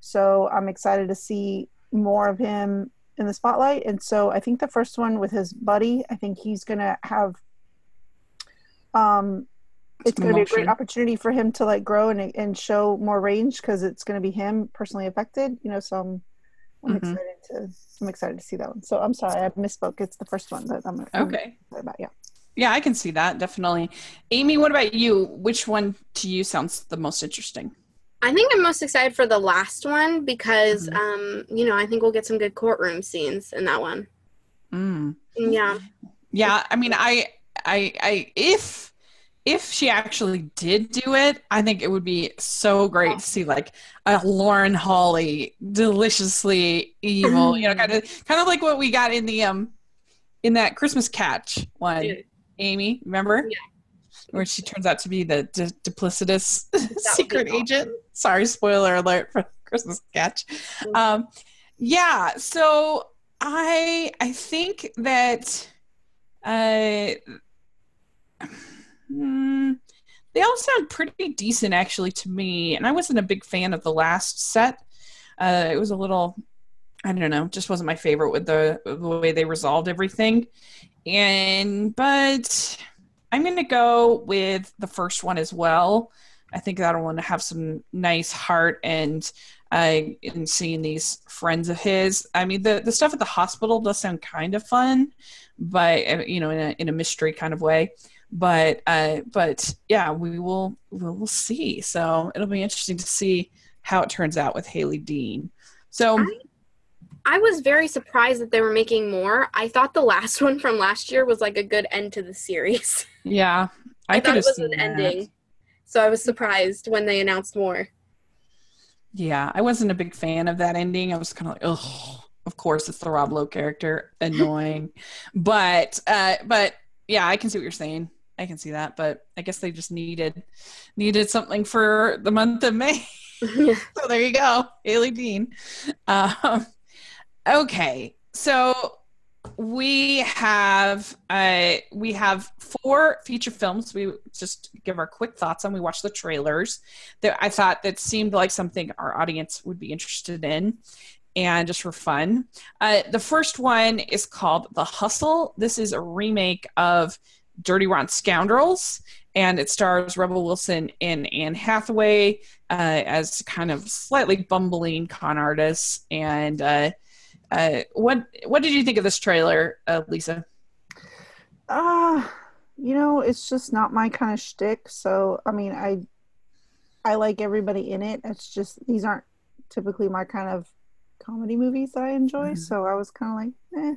So I'm excited to see more of him in the spotlight. And so I think the first one with his buddy, I think he's gonna have. Um, it's going to be a great opportunity for him to like grow and and show more range because it's going to be him personally affected. You know, so I'm I'm mm-hmm. excited to I'm excited to see that one. So I'm sorry I misspoke. It's the first one that I'm okay. I'm about, yeah. Yeah, I can see that definitely. Amy, what about you? Which one to you sounds the most interesting? I think I'm most excited for the last one because, mm-hmm. um, you know, I think we'll get some good courtroom scenes in that one. Mm. Yeah. Yeah. I mean, I, I, I, if if she actually did do it, I think it would be so great to see like a Lauren Holly deliciously evil, you know, kind of kind of like what we got in the um in that Christmas catch one. Yeah. Amy, remember? Yeah. Where she turns out to be the d- duplicitous <laughs> secret agent. Sorry, spoiler alert for Christmas catch. Mm-hmm. Um, yeah, so I I think that uh Mm, they all sound pretty decent, actually, to me. And I wasn't a big fan of the last set. Uh, it was a little, I don't know, just wasn't my favorite with the, the way they resolved everything. And, but I'm going to go with the first one as well. I think that'll want to have some nice heart and uh, in seeing these friends of his. I mean, the the stuff at the hospital does sound kind of fun, but uh, you know, in a in a mystery kind of way but uh, but yeah, we will we will see. So it'll be interesting to see how it turns out with Hailey Dean. So I, I was very surprised that they were making more. I thought the last <laughs> one from last year was like a good end to the series. Yeah, <laughs> I, I, thought it was an that. ending. So I was surprised when they announced more. Yeah, I wasn't a big fan of that ending. I was kind of like, oh, of course it's the Rob Lowe character, annoying. <laughs> but uh, but yeah, I can see what you're saying. I can see that, but I guess they just needed needed something for the month of May. <laughs> so there you go, Hailey Dean. Um, okay, so we have uh, we have four feature films. We just give our quick thoughts on. We watched the trailers that I thought that seemed like something our audience would be interested in, and just for fun. Uh, the first one is called The Hustle. This is a remake of Dirty Rotten Scoundrels, and it stars Rebel Wilson and Anne Hathaway uh, as kind of slightly bumbling con artists. And uh, uh, what what did you think of this trailer, uh, Lisa? Uh, you know, it's just not my kind of shtick. So, I mean, I I like everybody in it. It's just these aren't typically my kind of comedy movies that I enjoy. Mhm. So I was kind of like, eh.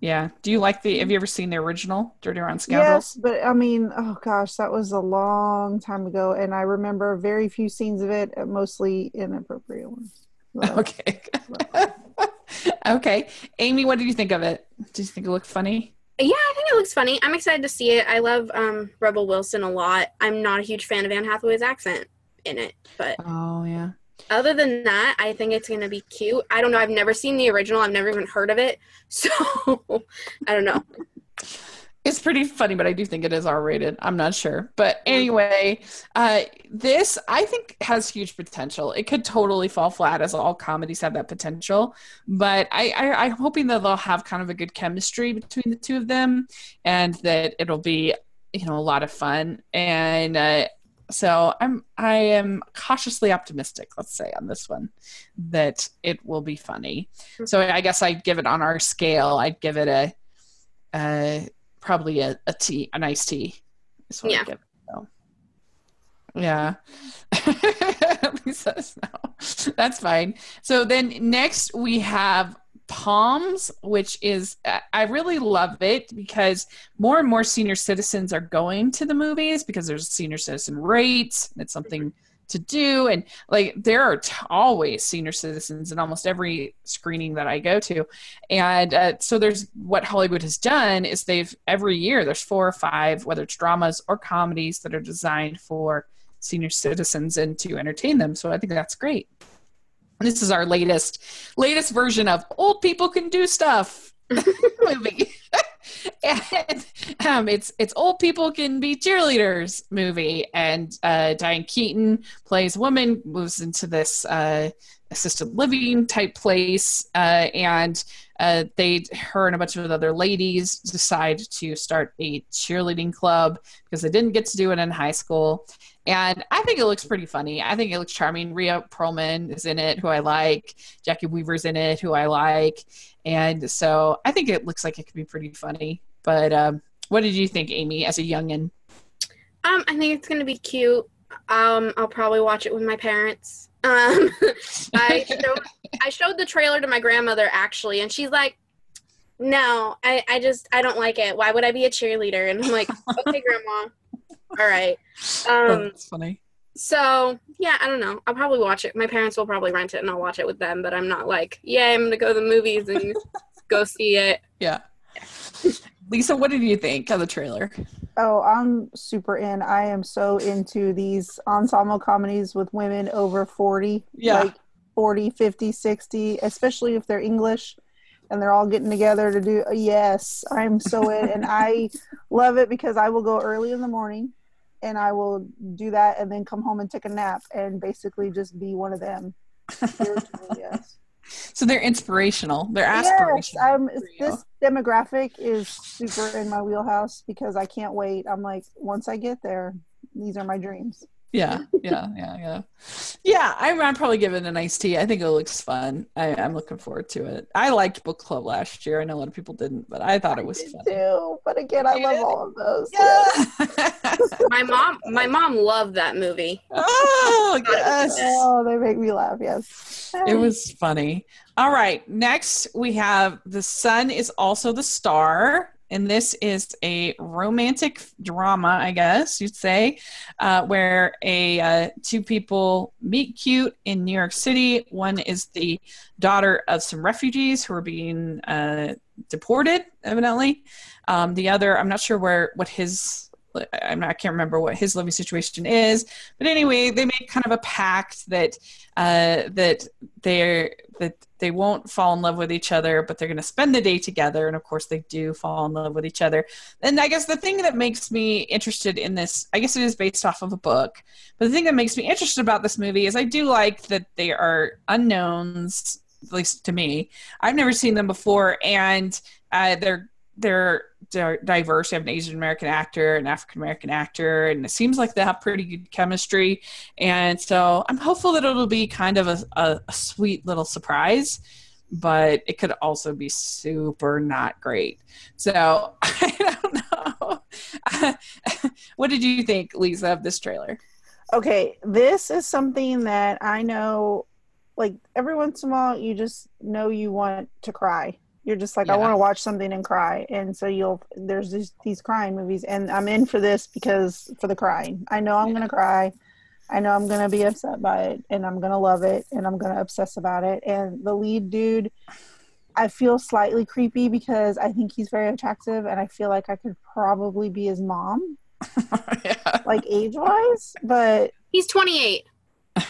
Yeah. Do you like the? Have you ever seen the original Dirty Rotten Scoundrels? Yes, but I mean, oh gosh, that was a long time ago, and I remember very few scenes of it, uh, mostly inappropriate ones. Well, <laughs> Okay. <laughs> okay. Amy, what did you think of it? Did you think it looked funny? Yeah, I think it looks funny. I'm excited to see it. I love um, Rebel Wilson a lot. I'm not a huge fan of Anne Hathaway's accent in it, but Oh yeah. Other than that, I think it's gonna be cute. I don't know. I've never seen the original. I've never even heard of it, <laughs> so I don't know. It's pretty funny, but I do think it is R rated. I'm not sure. But anyway, uh, this I think has huge potential. It could totally fall flat as all comedies have that potential. But I, I, I'm hoping that they'll have kind of a good chemistry between the two of them and that it'll be, you know, a lot of fun. And uh, so I'm I am cautiously optimistic, let's say, on this one, that it will be funny. So I guess I'd give it on our scale, I'd give it a uh probably a, a tea, a nice tea. Is what I'd Yeah. give it, so. Yeah. <laughs> Lisa no. That's fine. So then next we have Poms, which is I- really love it because more and more senior citizens are going to the movies because there's senior citizen rates. It's something to do. And like there are t- always senior citizens in almost every screening that I go to. And uh, so there's what Hollywood has done is they've every year there's four or five whether it's dramas or comedies that are designed for senior citizens and to entertain them. So I think that's great this is our latest latest version of old people can do stuff <laughs> movie. <laughs> And um, it's it's old people can be cheerleaders movie. And uh, Diane Keaton plays a woman moves into this uh, assisted living type place. Uh, and uh, they her and a bunch of other ladies decide to start a cheerleading club because they didn't get to do it in high school and I think it looks pretty funny. I think it looks charming. Rhea Perlman is in it, who I like. Jacki Weaver's in it, who I like. And so I think it looks like it could be pretty funny. But um, what did you think, Amy, as a youngin? Um, I think it's gonna be cute. Um, I'll probably watch it with my parents. Um, <laughs> I showed I showed the trailer to my grandmother actually, and she's like, "No, I, I just I don't like it. Why would I be a cheerleader?" And I'm like, <laughs> "Okay, grandma. All right." Um, That's funny. so yeah, I don't know. I'll probably watch it. My parents will probably rent it, and I'll watch it with them. But I'm not like, "Yeah, I'm gonna go to the movies and <laughs> go see it." Yeah. Lisa, what did you think of the trailer? Oh, I'm super in. I am so into these ensemble comedies with women over 40. Yeah. Like 40, 50, 60, especially if they're English and they're all getting together to do. Yes, I'm so in. and <laughs> I love it because I will go early in the morning and I will do that and then come home and take a nap and basically just be one of them. <laughs> Yes. So they're inspirational. They're Yes, aspirational. I'm, this demographic is super in my wheelhouse because I can't wait. I'm like, once I get there, these are my dreams. Yeah, yeah, yeah, yeah. Yeah, I'm, I'm probably giving it a nice tea. I think it looks fun. I, I'm looking forward to it. I liked book club last year. I know a lot of people didn't, but I thought it was fun. too. But again, I love all of those. Yeah. <laughs> My mom, my mom loved that movie. oh <laughs> yes. Oh, they make me laugh. Yes. It was funny. All right. Next, we have The Sun is Also the Star. And this is a romantic drama, I guess you'd say, uh, where a uh, two people meet cute in New York City. One is the daughter of some refugees who are being uh, deported, evidently. Um, the other, I'm not sure where what his I'm not, I can't remember what his living situation is, but anyway, they make kind of a pact that uh, that they're that they won't fall in love with each other, but they're going to spend the day together, and of course, they do fall in love with each other. And I guess the thing that makes me interested in this, I guess it is based off of a book, but the thing that makes me interested about this movie is I do like that they are unknowns, at least to me. I've never seen them before, and uh, they're they're, they're diverse. They have an Asian American actor, an African American actor, and it seems like they have pretty good chemistry. And so I'm hopeful that it'll be kind of a, a, a sweet little surprise, but it could also be super not great. So <laughs> I don't know. <laughs> what did you think, Lisa, of this trailer? Okay, this is something that I know. Like every once in a while, you just know you want to cry. You're just like, I want to watch something and cry, and so you'll. There's these these crying movies, and I'm in for this because for the crying. I know I'm Yeah. gonna cry. I know I'm gonna be upset by it, and I'm gonna love it, and I'm gonna obsess about it. And the lead dude, I feel slightly creepy because I think he's very attractive, and I feel like I could probably be his mom, <laughs> yeah. like age wise. But He's 28.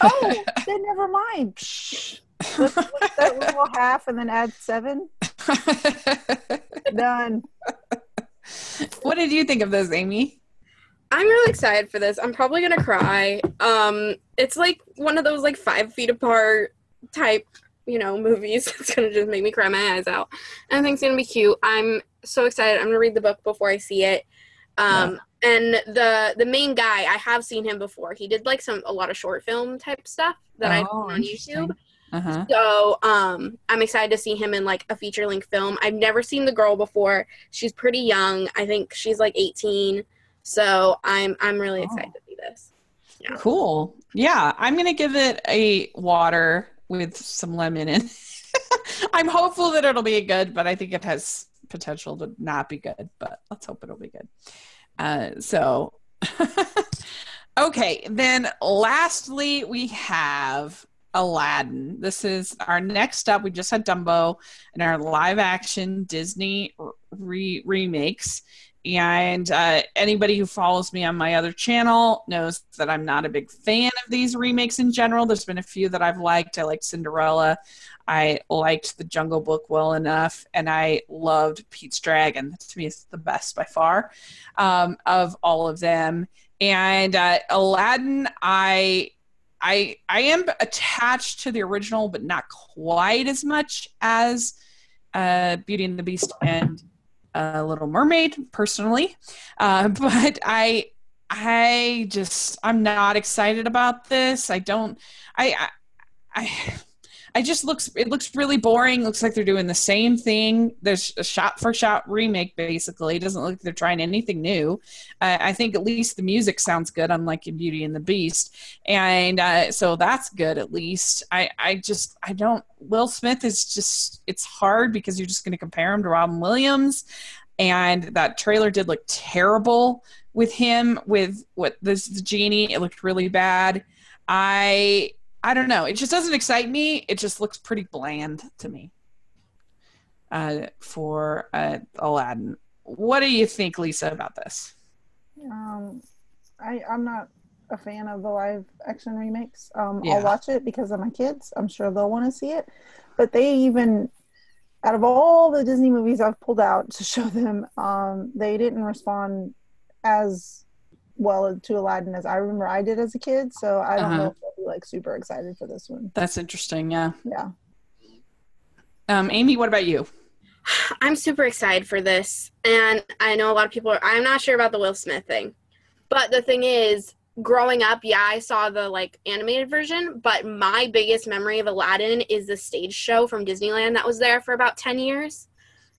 oh, <laughs> then never mind. Psh. Let's <laughs> split that little half and then add seven. <laughs> Done. what did you think of this, Amy? I'm really excited for this. I'm probably gonna cry. Um, it's like one of those like five feet apart type, you know, <laughs> movies. It's gonna just make me cry my eyes out. And I think it's gonna be cute. I'm so excited. I'm gonna read the book before I see it. Um, and the the main guy, I have seen him before. He did like some a lot of short film type stuff that I've Oh, seen on interesting. YouTube. Uh-huh. So um, I'm excited to see him in like a feature length film. I've never seen the girl before. She's pretty young. I think she's like 18. So I'm I'm really Oh. excited to see this. Yeah. Cool. Yeah, I'm gonna give it a water with some lemon in. <laughs> I'm hopeful that it'll be good, but I think it has potential to not be good. But let's hope it'll be good. Uh, so, <laughs> okay. Then, lastly, we have Aladdin. This is our next up. We just had Dumbo and our live action Disney re- remakes. And uh, anybody who follows me on my other channel knows that I'm not a big fan of these remakes in general. There's been a few that I've liked. I liked Cinderella. I liked The Jungle Book well enough, and I loved Pete's Dragon. To me, it's the best by far um, of all of them. And uh, Aladdin, I I I am attached to the original, but not quite as much as uh, Beauty and the Beast and uh, Little Mermaid, personally. Uh, <laughs> but I I just I'm not excited about this. I don't I I. I I just looks it looks really boring. Looks like they're doing the same thing. There's a shot for shot remake basically. It doesn't look like they're trying anything new. Uh, I think at least the music sounds good, unlike in Beauty and the Beast, and uh, so that's good at least. I I just I don't. Will Smith is just it's hard because you're just going to compare him to Robin Williams, and that trailer did look terrible with him with what this the genie. It looked really bad. I I don't know. It just doesn't excite me. It just looks pretty bland to me. Uh, for uh, Aladdin, what do you think, Lisa, about this? Um, I I'm not a fan of the live action remakes. Um, Yeah. I'll watch it because of my kids. I'm sure they'll want to see it. But they even, out of all the Disney movies I've pulled out to <laughs> show them, um, they didn't respond as well to Aladdin as I remember I did as a kid. So I don't Uh-huh. know if I'll be like super excited for this one. That's interesting. Yeah. Yeah. Um, Amy, what about you? <sighs> I'm super excited for this. And I know a lot of people are I'm not sure about the Will Smith thing. But the thing is, growing up, yeah, I saw the like animated version, but my biggest memory of Aladdin is the stage show from Disneyland that was there for about 10 years.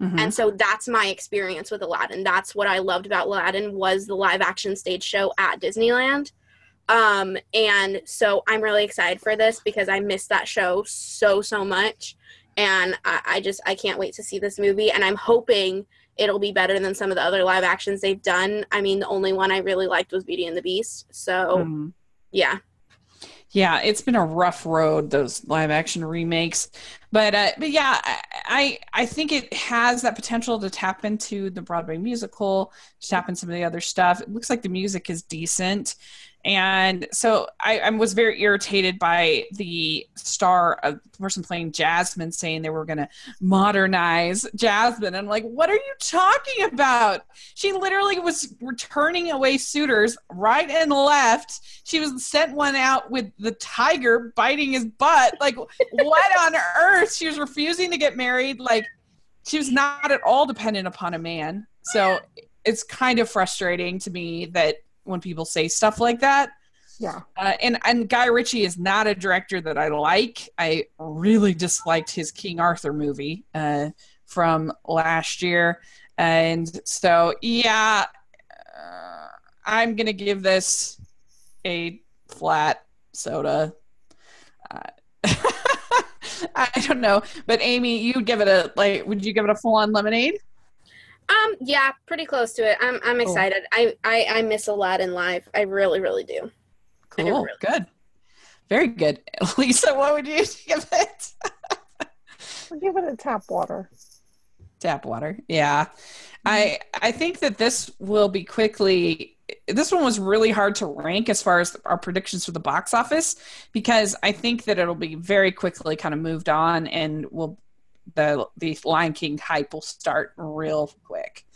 Mhm. And so that's my experience with Aladdin. That's what I loved about Aladdin was the live action stage show at Disneyland. Um, and so I'm really excited for this because I missed that show so so much, and I, I just I can't wait to see this movie. And I'm hoping it'll be better than some of the other live actions they've done. I mean, the only one I really liked was Beauty and the Beast. So Mhm. yeah, Yeah, it's been a rough road those live action remakes, but uh, but yeah, I- I think it has that potential to tap into the Broadway musical, to tap into some of the other stuff. It looks like the music is decent, and so I, I was very irritated by the star, uh, the person playing Jasmine, saying they were going to modernize Jasmine. I'm like, what are you talking about? She literally was returning away suitors right and left. She was sent one out with the tiger biting his butt. Like, what on earth? She was refusing to get married. Like, she was not at all dependent upon a man. So it's kind of frustrating to me that when people say stuff like that. Yeah. Uh, and and Guy Ritchie is not a director that I like. I really disliked his King Arthur movie uh, from last year, and so yeah, uh, I'm gonna give this a flat soda. Uh, <laughs> I don't know, but Amy, you'd give it a like. Would you give it a full on lemonade? Um, yeah, pretty close to it. I'm I'm Cool. excited. I, I I miss Aladdin live. I really really do. Cool, really- good, very good. <laughs> Lisa, what would you <laughs> give it? We'll give it a tap water. tap water yeah i i think that this will be quickly this one was really hard to rank as far as our predictions for the box office because i think that it'll be very quickly kind of moved on and will the the lion king hype will start real quick.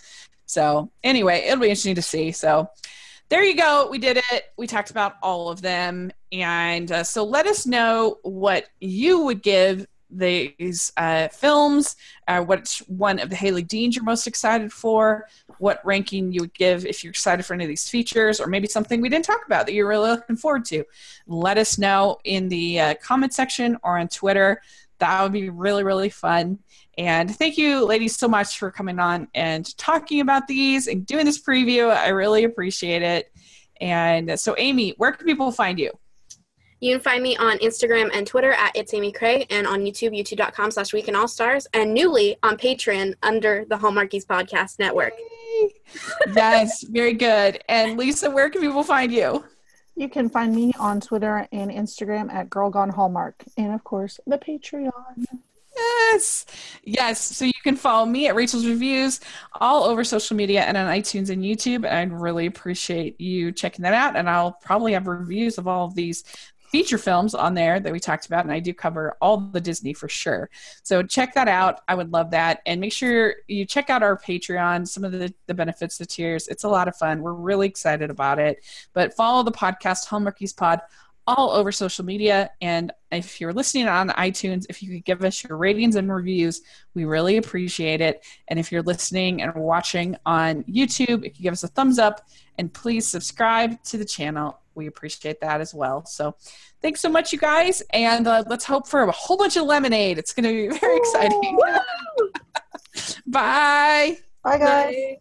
So anyway it'll be interesting to see. So there you go. We did it. We talked about all of them. And uh, so let us know what you would give these uh, films. Uh, which one of the Hailey Deans you're most excited for, what ranking you would give if you're excited for any of these features, or maybe something we didn't talk about that you're really looking forward to. Let us know in the uh, comment section or on Twitter. That would be really, really fun. And thank you, ladies, so much for coming on and talking about these and doing this preview. I really appreciate it. And so, Amy, where can people find you? You can find me on Instagram and Twitter at It's Amy Cray and on YouTube, youtube.com slash Weekend All Stars, and newly on Patreon under the Hallmarkies Podcast Network. yes, very good. And Lisa, where can people find you? You can find me on Twitter and Instagram at Girl Gone Hallmark, and of course the Patreon. Yes. Yes. So you can follow me at Rachel's Reviews all over social media and on iTunes and YouTube. And I'd really appreciate you checking that out. And I'll probably have reviews of all of these feature films on there that we talked about. And I do cover all the Disney for sure. So check that out. I would love that. And make sure you check out our Patreon, some of the, the benefits, the tiers. It's a lot of fun. We're really excited about it. But follow the podcast, Hallmarkies Pod all over social media. And if you're listening on iTunes, if you could give us your ratings and reviews, we really appreciate it. And if you're listening and watching on YouTube, if you give us a thumbs up and please subscribe to the channel, we appreciate that as well. So thanks so much, you guys. And uh, let's hope for a whole bunch of lemonade. It's going to be <laughs> very exciting. <laughs> Bye. Bye, guys. Bye.